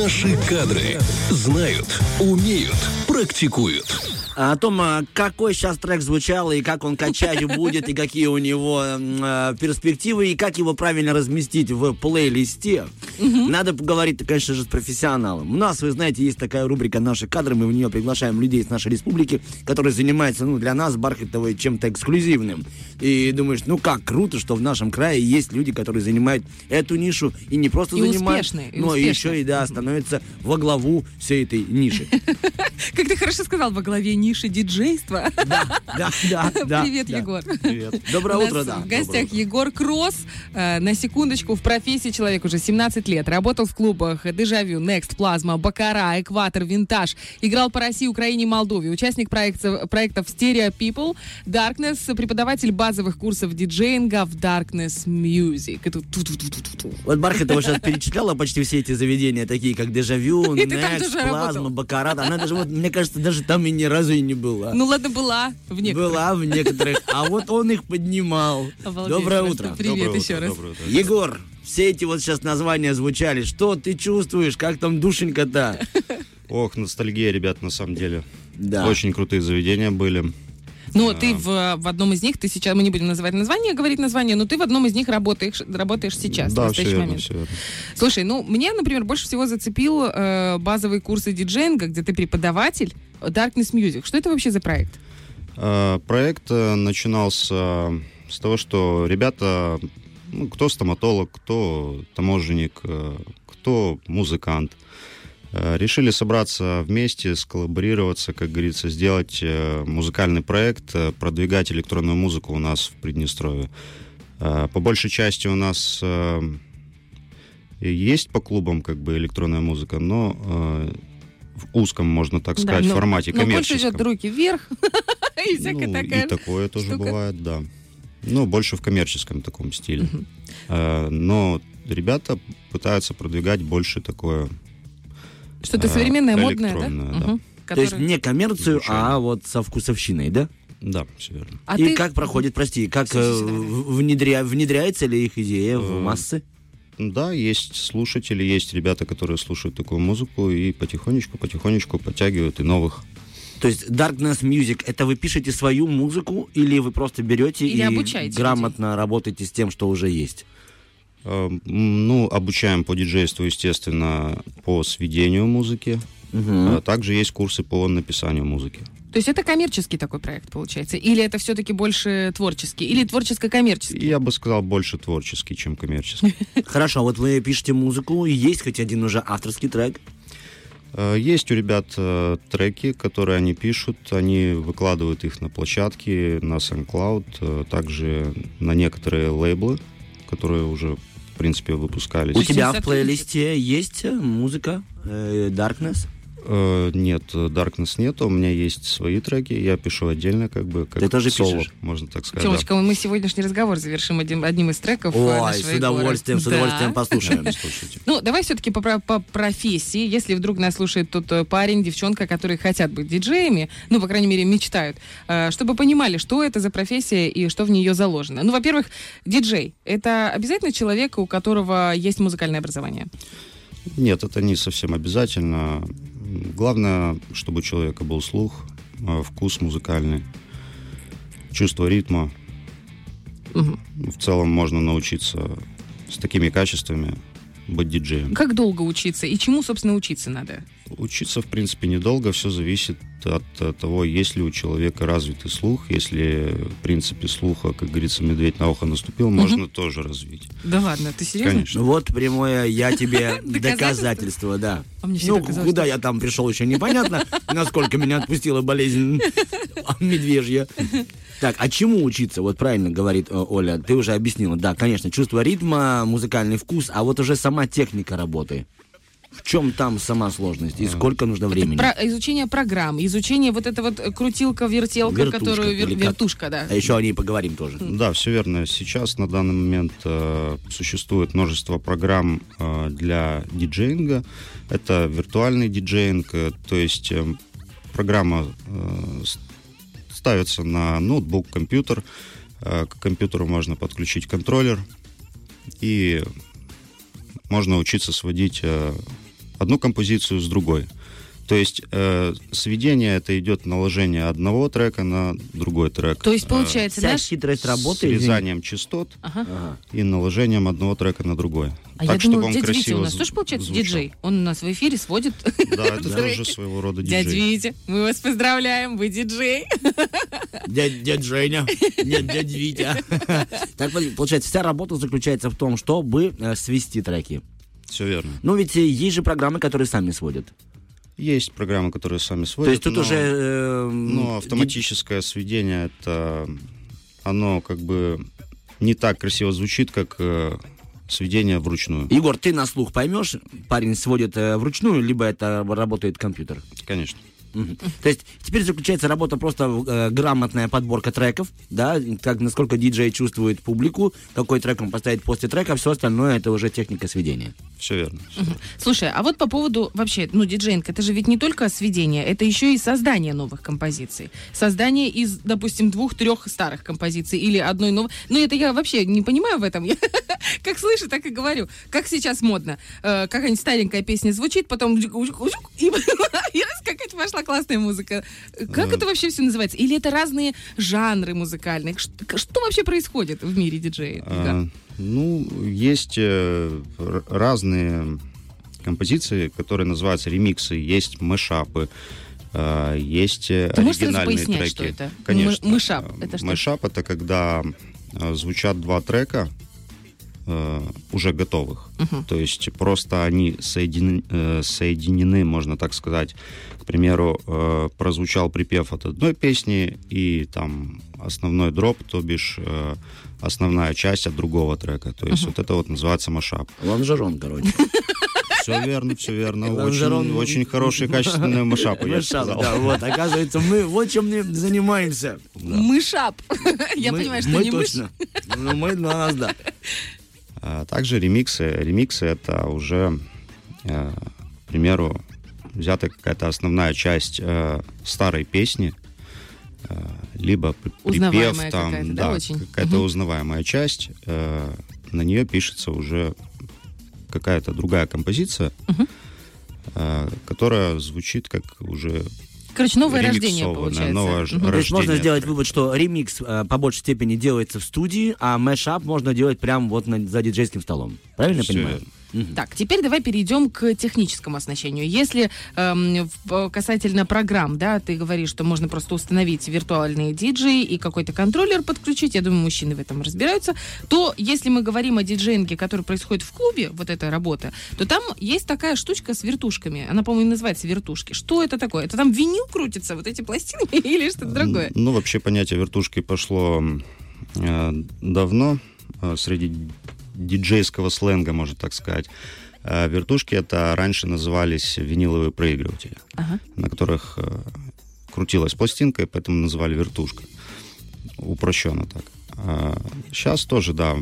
Наши кадры знают, умеют, практикуют. О том, а, какой сейчас трек звучал, и как он качать будет, и какие у него э, перспективы, и как его правильно разместить в плейлисте, надо поговорить, конечно же, с профессионалом. У нас, вы знаете, есть такая рубрика «Наши кадры», мы в нее приглашаем людей из нашей республики, которые занимаются, ну, для нас, Бархатовой, чем-то эксклюзивным. И думаешь, ну как круто, что в нашем крае есть люди, которые занимают эту нишу, и не просто И занимают, успешные, и но успешные. еще и, да, становятся во главу всей этой ниши. Как ты хорошо сказал, во главе ниши диджейства. Да, да, да. да, Привет, да. Егор. Привет. Доброе утро, да. В гостях Егор Кросс. Э, на секундочку, в профессии человек уже 17 лет. Работал в клубах Дежавю, Next, Плазма, Бакара, Экватор, Винтаж. Играл по России, Украине, Молдове. Участник проекта, проектов Stereo People, Darkness, преподаватель базовых курсов диджеинга в Darkness Music. Это ту-ту-ту-ту-ту. Вот Бархатова сейчас перечисляла почти все эти заведения, такие как Дежавю, И Next, Плазма. Бакарат. Она даже, вот, мне кажется, даже там и ни разу и не была. Ну ладно, была в некоторых. Была в некоторых, а вот он их поднимал. Обалдеть Доброе утро. Привет Доброе еще утро, раз. доброе утро. Егор, все эти вот сейчас названия звучали. Что ты чувствуешь? Как там душенька-то? Ох, ностальгия, ребят, на самом деле. Да. Очень крутые заведения были. Ну, ты в, в одном из них, ты сейчас, мы не будем называть название, говорить название, но ты в одном из них работаешь, работаешь сейчас, в да, все настоящий верно, момент. верно. Слушай, ну, мне, например, больше всего зацепил э, базовые курсы диджеинга, где ты преподаватель Darkness Music. Что это вообще за проект? Э, Проект э, начинался с того, что ребята, ну, кто стоматолог, кто таможенник, э, кто музыкант, э, решили собраться вместе, сколлаборироваться, как говорится, сделать э, музыкальный проект, э, продвигать электронную музыку у нас в Приднестровье. Э, По большей части у нас э, есть по клубам как бы электронная музыка, но э, в узком, можно так сказать, но- формате но больше коммерческом. идет руки вверх и всякая Ну, такая. И такое тоже штука. бывает, да. Ну, больше в коммерческом таком стиле. Э, Но ребята пытаются продвигать больше такое. Что-то современное, модное, да? да. То есть не коммерцию, а вот со вкусовщиной, да? Да, все верно. А И ты- как проходит, прости, как э, внедря- внедряется ли их идея в Э, массы? Да, есть слушатели, есть ребята, которые слушают такую музыку и потихонечку-потихонечку подтягивают и новых. То есть Darkness Music, это вы пишете свою музыку или вы просто берете Или и грамотно работаете с тем, что уже есть? Э, м, Ну, обучаем по диджейству, естественно, по сведению музыки. А также есть курсы по написанию музыки. То есть это коммерческий такой проект, получается? Или это все-таки больше творческий? Или творческо-коммерческий? Я бы сказал, больше творческий, чем коммерческий. Хорошо, вот вы пишете музыку, и есть хоть один уже авторский трек? Э, Есть у ребят э, треки, которые они пишут, они выкладывают их на площадки, на SoundCloud, э, также на некоторые лейблы, которые уже, в принципе, выпускались. У тебя в плейлисте есть э, музыка э, Darkness? Э, Нет, Darkness нет, у меня есть свои треки, я пишу отдельно, как бы, как Ты тоже соло, пишешь? можно так сказать. да. Тёмочка, мы сегодняшний разговор завершим одним, одним из треков э, Ой, с удовольствием, с удовольствием Да. послушаем. Ну, давай все-таки по, по профессии. Если вдруг нас слушает тот э, парень, девчонка, которые хотят быть диджеями, ну, по крайней мере, мечтают, чтобы понимали, что это за профессия и что в нее заложено. Ну, во-первых, диджей — это обязательно человек, у которого есть музыкальное образование. Нет, это не совсем обязательно. Главное, чтобы у человека был слух, э, вкус музыкальный, чувство ритма. Мгм. В целом можно научиться с такими качествами быть диджеем. Как долго учиться и чему, собственно, учиться надо? Учиться, в принципе, недолго. Все зависит от того, есть ли у человека развитый слух. Если, в принципе, слуха, как говорится, медведь на ухо наступил, можно тоже развить. Да ладно, ты серьезно? Конечно. Вот прямое я тебе Доказательство? да. А Ну, куда я там пришел, еще непонятно, насколько меня отпустила болезнь медвежья. Так, а чему учиться? Вот правильно говорит э, Оля, ты уже объяснила. Да, конечно, чувство ритма, музыкальный вкус, а вот уже сама техника работы. В чем там сама сложность и сколько нужно Это времени? про- изучение программ, изучение вот это вот э, крутилка-вертелка, Вертушка которую... вер- как? вертушка, да. А еще о ней поговорим тоже. Да, все верно. Сейчас на данный момент э, существует множество программ э, для диджеинга. Это виртуальный диджеинг, э, то есть э, программа э, ставится на ноутбук, компьютер. Э, к компьютеру можно подключить контроллер и можно учиться сводить э, одну композицию с другой. То есть э, сведение это идет наложение одного трека на другой трек. То есть, Э, получается, Вся наш... хитрость работы. срезанием частот Ага. И наложением одного трека на другой. А так, я чтобы думала, он дядя Витя красиво у нас тоже, получается, звучал. диджей. Он у нас в эфире сводит Да, это тоже своего рода Дядя диджей. Витя, мы вас поздравляем, вы диджей. Дядь, дядь Женя, нет, дядь Витя. Так, получается, вся работа заключается в том, чтобы э, свести треки. Все верно. Ну, ведь э, есть же программы, которые сами сводят. Есть программы, которые сами сводят. То есть тут но- уже... э, Но автоматическое сведение, это оно как бы не так красиво звучит, как э, сведение вручную. Егор, ты на слух поймешь, парень сводит э, вручную, либо это работает компьютер? Конечно. То есть теперь заключается работа просто э, грамотная подборка треков, да, как насколько диджей чувствует публику, какой трек он поставит после трека, все остальное это уже техника сведения. Все верно. всё верно. Слушай, а вот по поводу вообще, ну, диджейнг, это же ведь не только сведение, это еще и создание новых композиций. Создание из, допустим, двух-трех старых композиций или одной новой. Ну, это я вообще не понимаю в этом. Я как слышу, так и говорю. Как сейчас модно. Э, Какая-нибудь старенькая песня звучит, потом и, какая-то пошла классная музыка. Как это вообще все называется? Или это разные жанры музыкальные? Что вообще происходит в мире диджея? А, ну, есть э, разные композиции, которые называются ремиксы, есть мэшапы, э, есть э, Ты оригинальные пояснять, треки. что это? Конечно. М- мэшап это что? Мэшап это когда звучат два трека э, уже готовых. Мгм. То есть просто они соединены, э, соединены, можно так сказать. К примеру, э, прозвучал припев от одной песни и там основной дроп, то бишь э, основная часть от другого трека. То есть вот это вот называется машап. Лонжерон, короче. Все верно, все верно. Лонжерон. Очень, очень хорошие, качественные машапы, я сказал. да, вот, оказывается, мы вот чем мы занимаемся. Мышап. Я Мы- понимаю, что мы не мышь. точно. Ну, мы на нас, да. А также ремиксы. Ремиксы это уже, э, к примеру, взята какая-то основная часть э, старой песни, э, либо припев там, какая-то, да, очень? какая-то Мгм. узнаваемая часть. на нее пишется уже какая-то другая композиция, э, которая звучит как уже Короче, новое рождение получается. новое Мгм. ж- То есть можно рождение сделать вывод, что ремикс э, по большей степени делается в студии, а мэшап можно делать прямо вот на- за диджейским столом. Правильно я Всё понимаю? верно. Так, теперь давай перейдем к техническому оснащению. Если эм, в- касательно программ, да, ты говоришь, что можно просто установить виртуальные диджеи и какой-то контроллер подключить, я думаю, мужчины в этом разбираются, то если мы говорим о диджеинге, который происходит в клубе, вот эта работа, то там есть такая штучка с вертушками. Она, по-моему, называется вертушки. Что это такое? Это там винил крутится, вот эти пластинки или что-то другое? Ну, вообще понятие вертушки пошло э, давно э, среди диджейского сленга, можно так сказать. Э, вертушки это раньше назывались виниловые проигрыватели, Ага. на которых э, крутилась пластинка, и поэтому называли вертушка. Упрощенно так. сейчас тоже, да,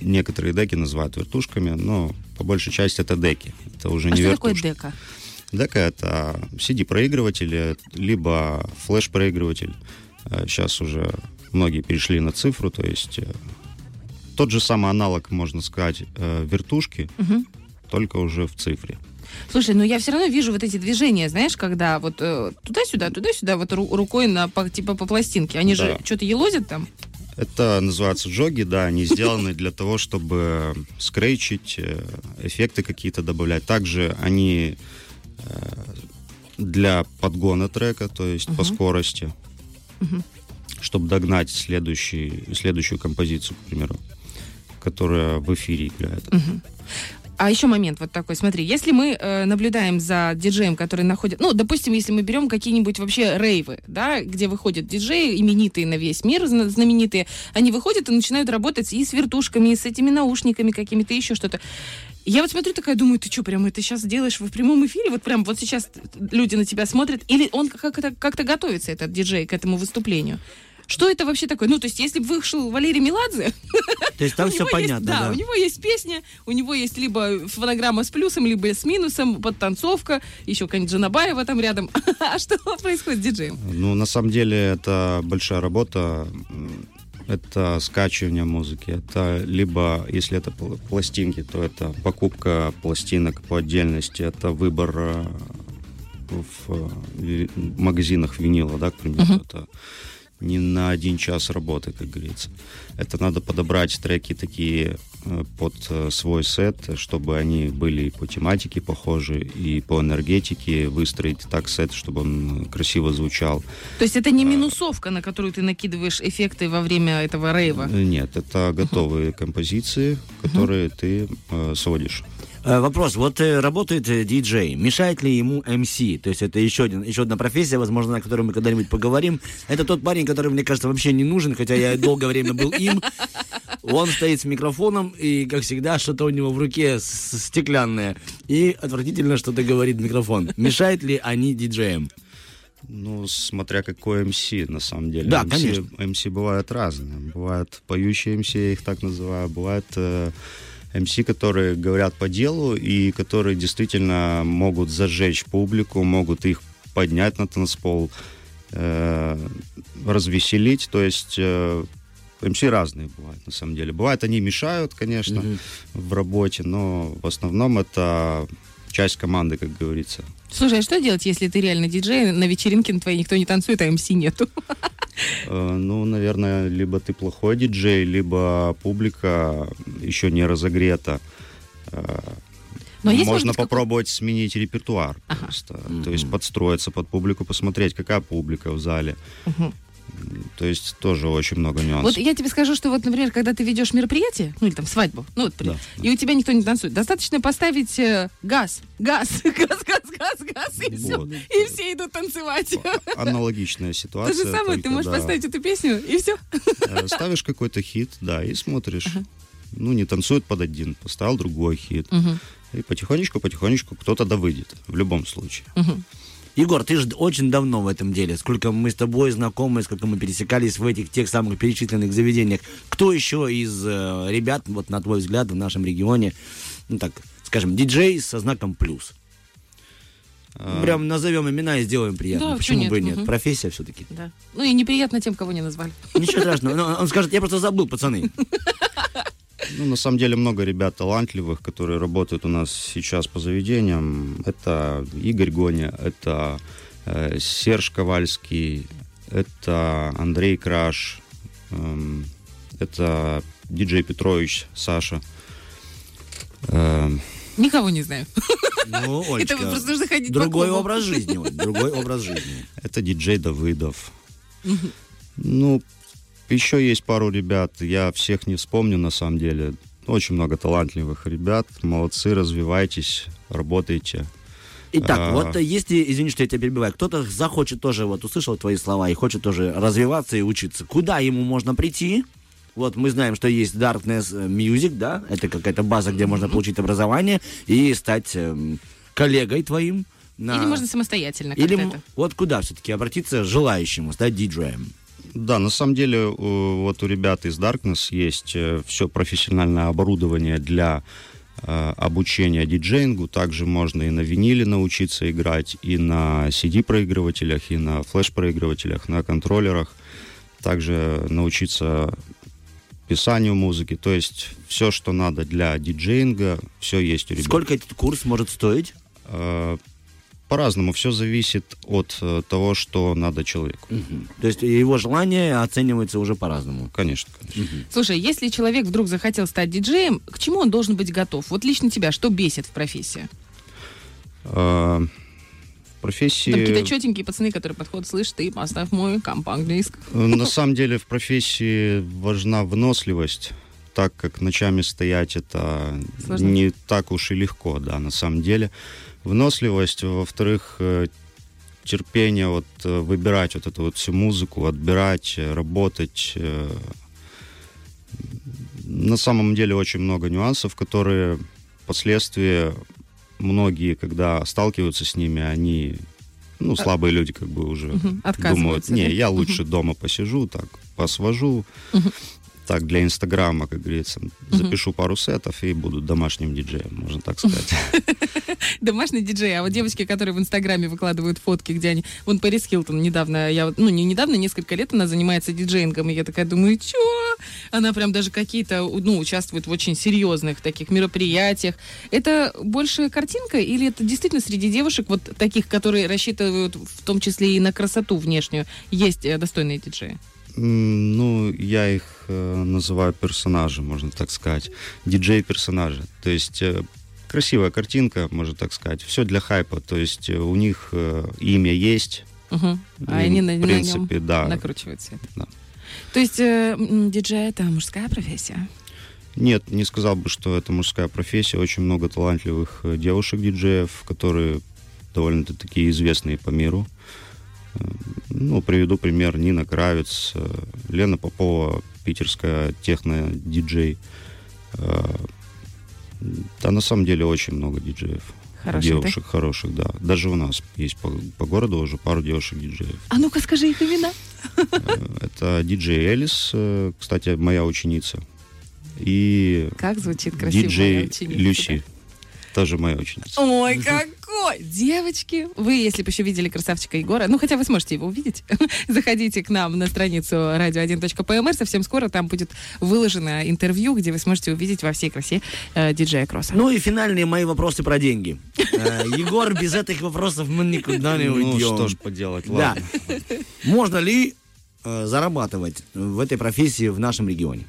некоторые деки называют вертушками, но по большей части это деки. Это уже А не что такое вертушки. дека? Дека это CD-проигрыватель, либо флеш-проигрыватель. Сейчас уже многие перешли на цифру, то есть э, тот же самый аналог, можно сказать, э, вертушки, Мгм. только уже в цифре. Слушай, ну я все равно вижу вот эти движения, знаешь, когда вот э, туда-сюда, туда-сюда, вот ру- рукой на по- типа по пластинке. Они же Да. что-то елозят там. Это называется джоги, да, они сделаны для того, чтобы скрейчить, э, эффекты какие-то добавлять. Также они э, для подгона трека, то есть по скорости, чтобы догнать следующий, следующую композицию, к примеру, которая в эфире играет. А еще момент вот такой, смотри, если мы э, наблюдаем за диджеем, который находит, ну, допустим, если мы берем какие-нибудь вообще рейвы, да, где выходят диджеи, именитые на весь мир, зна- знаменитые, они выходят и начинают работать и с вертушками, и с этими наушниками какими-то, еще что-то. Я вот смотрю такая, думаю, ты что, прям это сейчас делаешь в прямом эфире? Вот прям вот сейчас люди на тебя смотрят? Или он как-то, как-то готовится, этот диджей, к этому выступлению? Что это вообще такое? Ну, то есть, если бы вышел Валерий Меладзе, То есть там все есть- понятно, да, да. у него есть песня, у него есть либо фонограмма с плюсом, либо с минусом, подтанцовка, еще какая-нибудь Жанабаева там рядом. А что происходит с диджеем? Ну, на самом деле, это большая работа. Это скачивание музыки, это либо, если это пл- пластинки, то это покупка пластинок по отдельности, это выбор э, в э, магазинах винила, да, к примеру, это не на один час работы, как говорится. Это надо подобрать треки такие э, под э, свой сет, чтобы они были и по тематике похожи, и по энергетике, выстроить так сет, чтобы он красиво звучал. То есть это не минусовка, на которую ты накидываешь эффекты во время этого рейва? Э, Нет, это готовые композиции, которые ты э, сводишь. Э, Вопрос. Вот э, работает э, диджей. Мешает ли ему МС? То есть это еще, один, еще одна профессия, возможно, о которой мы когда-нибудь поговорим. Это тот парень, который, мне кажется, вообще не нужен, хотя я долгое время был им. Он стоит с микрофоном, и, как всегда, что-то у него в руке стеклянное. И отвратительно что-то говорит в микрофон. Мешает ли они диджеям? Ну, смотря какой МС, на самом деле. Да, MC, конечно. МС бывают разные. Бывают поющие МС, я их так называю. Бывают э, МС, которые говорят по делу и которые действительно могут зажечь публику, могут их поднять на танцпол, э, развеселить. То есть э, МС разные бывают, на самом деле. Бывает, они мешают, конечно, в работе, но в основном это часть команды, как говорится. Слушай, а что делать, если ты реально диджей, на вечеринке на твоей никто не танцует, а МС нету? Э, Ну, наверное, либо ты плохой диджей, либо публика еще не разогрета. Э, Но есть, Можно быть, какой- попробовать сменить репертуар просто. То есть подстроиться под публику, посмотреть, какая публика в зале. М, То есть тоже очень много нюансов. Вот я тебе скажу, что вот, например, когда ты ведешь мероприятие, ну или там свадьбу, ну вот, например, и у тебя никто не танцует, достаточно поставить э, газ, газ, газ, газ, газ, газ, и все, Вот. и все идут танцевать. Аналогичная То ситуация. же самое, ты можешь да, поставить эту песню, и все. э, Ставишь какой-то хит, да, и смотришь. Ну, не танцует под один, поставил другой хит. И потихонечку-потихонечку кто-то да выйдет, в любом случае. Егор, ты же очень давно в этом деле. Сколько мы с тобой знакомы, сколько мы пересекались в этих тех самых перечисленных заведениях. Кто еще из э, ребят, вот на твой взгляд, в нашем регионе, ну так, скажем, диджей со знаком плюс? А, Прям назовем имена и сделаем приятно. Да, Почему почему бы и нет? нет? Мгм. Профессия все-таки. Да. Ну и неприятно тем, кого не назвали. Ничего страшного. Но Он скажет, я просто забыл, пацаны. Ну, на самом деле много ребят талантливых, которые работают у нас сейчас по заведениям. Это Игорь Гоня, это э, Серж Ковальский, это Андрей Краш, эм, это диджей Петрович Саша. Эм, Никого не знаю. Ну, Это Олечка, вы просто нужно ходить Другой образ жизни, Оль, другой образ жизни. это диджей Давыдов. Ну, еще есть пару ребят, я всех не вспомню на самом деле. Очень много талантливых ребят, молодцы, развивайтесь, работайте. Итак, А. вот если, извини, что я тебя перебиваю, кто-то захочет тоже, вот услышал твои слова и хочет тоже развиваться и учиться, куда ему можно прийти? Вот мы знаем, что есть Darkness Music, да, это какая-то база, где можно получить образование и стать эм, коллегой твоим. на- Или можно самостоятельно Или это. вот куда все-таки обратиться желающему стать диджеем? Да, на самом деле у- вот у ребят из Darkness есть все профессиональное оборудование для э, обучения диджеингу. Также можно и на виниле научиться играть, и на CD-проигрывателях, и на флеш-проигрывателях, на контроллерах. Также научиться писанию музыки. То есть все, что надо для диджеинга, все есть у ребят. Сколько этот курс может стоить? По-разному. Все зависит от э, того, что надо человеку. То есть его желание оценивается уже по-разному. Конечно, конечно. Слушай, если человек вдруг захотел стать диджеем, к чему он должен быть готов? Вот лично тебя что бесит в профессии? В профессии... Там какие-то четенькие пацаны, которые подходят, слышь, ты поставь мой компакт-диск. Э, На самом деле в профессии важна выносливость, так как ночами стоять это Сложно. не так уж и легко, да, на самом деле. Выносливость, во-вторых, э, терпение вот э, выбирать вот эту вот всю музыку, отбирать, э, работать. На самом деле очень много нюансов, которые впоследствии многие, когда сталкиваются с ними, они, ну, слабые люди как бы уже думают, не, да? я лучше дома посижу, так, посвожу. Так, для Инстаграма, как говорится, запишу пару сетов и буду домашним диджеем, можно так сказать. Домашний диджей. А вот девочки, которые в Инстаграме выкладывают фотки, где они... Вон Пэрис Хилтон недавно, я ну не недавно, несколько лет она занимается диджеингом, и я такая думаю, чё? Она прям даже какие-то, ну, участвует в очень серьезных таких мероприятиях. Это больше картинка или это действительно среди девушек, вот таких, которые рассчитывают в том числе и на красоту внешнюю, есть э, достойные диджеи? Ну, я их э, называю персонажи, можно так сказать. Диджей-персонажи. То есть э, красивая картинка, можно так сказать. Все для хайпа. То есть э, у них имя есть. Мгм. А они на, в на принципе, нем да. накручивают все это. Да. То есть э, диджей это мужская профессия? Нет, не сказал бы, что это мужская профессия. Очень много талантливых девушек-диджеев, которые довольно-таки известные по миру. Ну, приведу пример. Нина Кравец, э, Лена Попова, питерская техно-диджей. Э, Да, на самом деле очень много диджеев. Хороших, девушек хороших, да. Даже у нас есть по, по городу уже пару девушек-диджеев. А ну-ка скажи их имена. Э, Это диджей Элис, кстати, моя ученица. И Как звучит красиво. диджей Люси, тоже моя ученица. да? Ой! Девочки, вы, если бы еще видели красавчика Егора, ну, хотя вы сможете его увидеть, заходите к нам на страницу radio1.pmr, совсем скоро там будет выложено интервью, где вы сможете увидеть во всей красе э, диджея Кросса. Ну и финальные мои вопросы про деньги. Э, Егор, без этих вопросов мы никуда не Ну, уйдем. что ж поделать, Да. ладно. Можно ли э, зарабатывать в этой профессии в нашем регионе?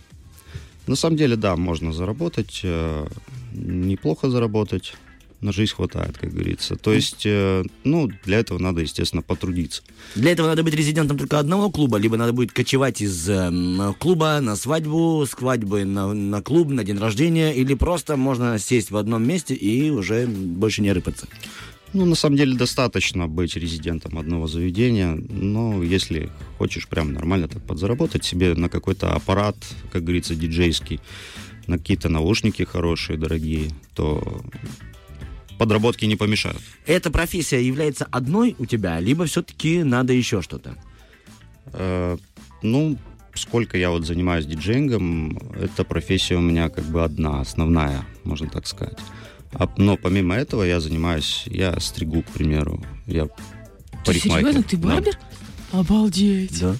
На самом деле, да, можно заработать, э, неплохо заработать, на жизнь хватает, как говорится. То есть, э, ну, для этого надо, естественно, потрудиться. Для этого надо быть резидентом только одного клуба, либо надо будет кочевать из эм, клуба на свадьбу, с свадьбы на, на клуб, на день рождения, или просто можно сесть в одном месте и уже больше не рыпаться. Ну, на самом деле, достаточно быть резидентом одного заведения, но если хочешь прям нормально так подзаработать себе на какой-то аппарат, как говорится, диджейский, на какие-то наушники хорошие, дорогие, то подработки не помешают. Эта профессия является одной у тебя, либо все-таки надо еще что-то? Э, ну, сколько я вот занимаюсь диджеингом, эта профессия у меня как бы одна, основная, можно так сказать. А- но помимо этого я занимаюсь, я стригу, к примеру, я Ты парикмахер. серьезно? Ты Да. барбер? Обалдеть. Да.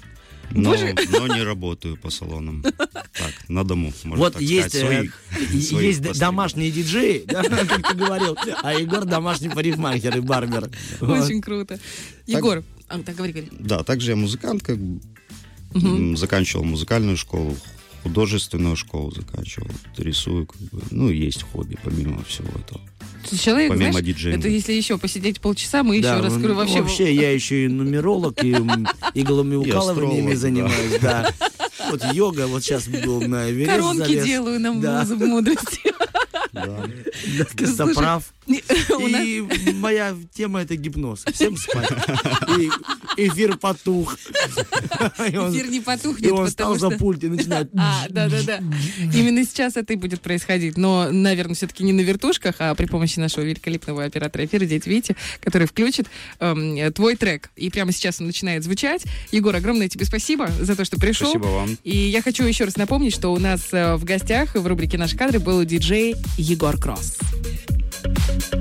Но, Боже. но не работаю по салонам. Так, на дому, можно Вот так есть, сказать, э, своих. и- своих есть домашние диджеи, да, как ты говорил, а Егор домашний парикмахер и барбер. Очень круто. Егор, а, так говори, говори. Да, также я музыкант, как м, заканчивал музыкальную школу, художественную школу заканчивал, рисую, как бы, ну, есть хобби помимо всего этого. Человек, Помимо знаешь, диджеинга. это если еще посидеть полчаса, мы Да, еще раскроем ну, вообще. Вообще, я еще и нумеролог, и иглами укалываниями занимаюсь, да. Вот йога, вот сейчас был на Эверест Коронки делаю нам мудрости. Да. Да, И моя тема это гипноз. Всем спать. И эфир потух. И он- Эфир не И потухнет, он потому встал за пульт и начинает... А, да-да-да. Именно сейчас это и будет происходить. Но, наверное, все-таки не на вертушках, а при помощи нашего великолепного оператора эфира, дядь Вити, который включит эм, твой трек. И прямо сейчас он начинает звучать. Егор, огромное тебе спасибо за то, что пришел. Спасибо вам. И я хочу еще раз напомнить, что у нас э, в гостях в рубрике «Наши кадры» был диджей Егор Кросс. thank you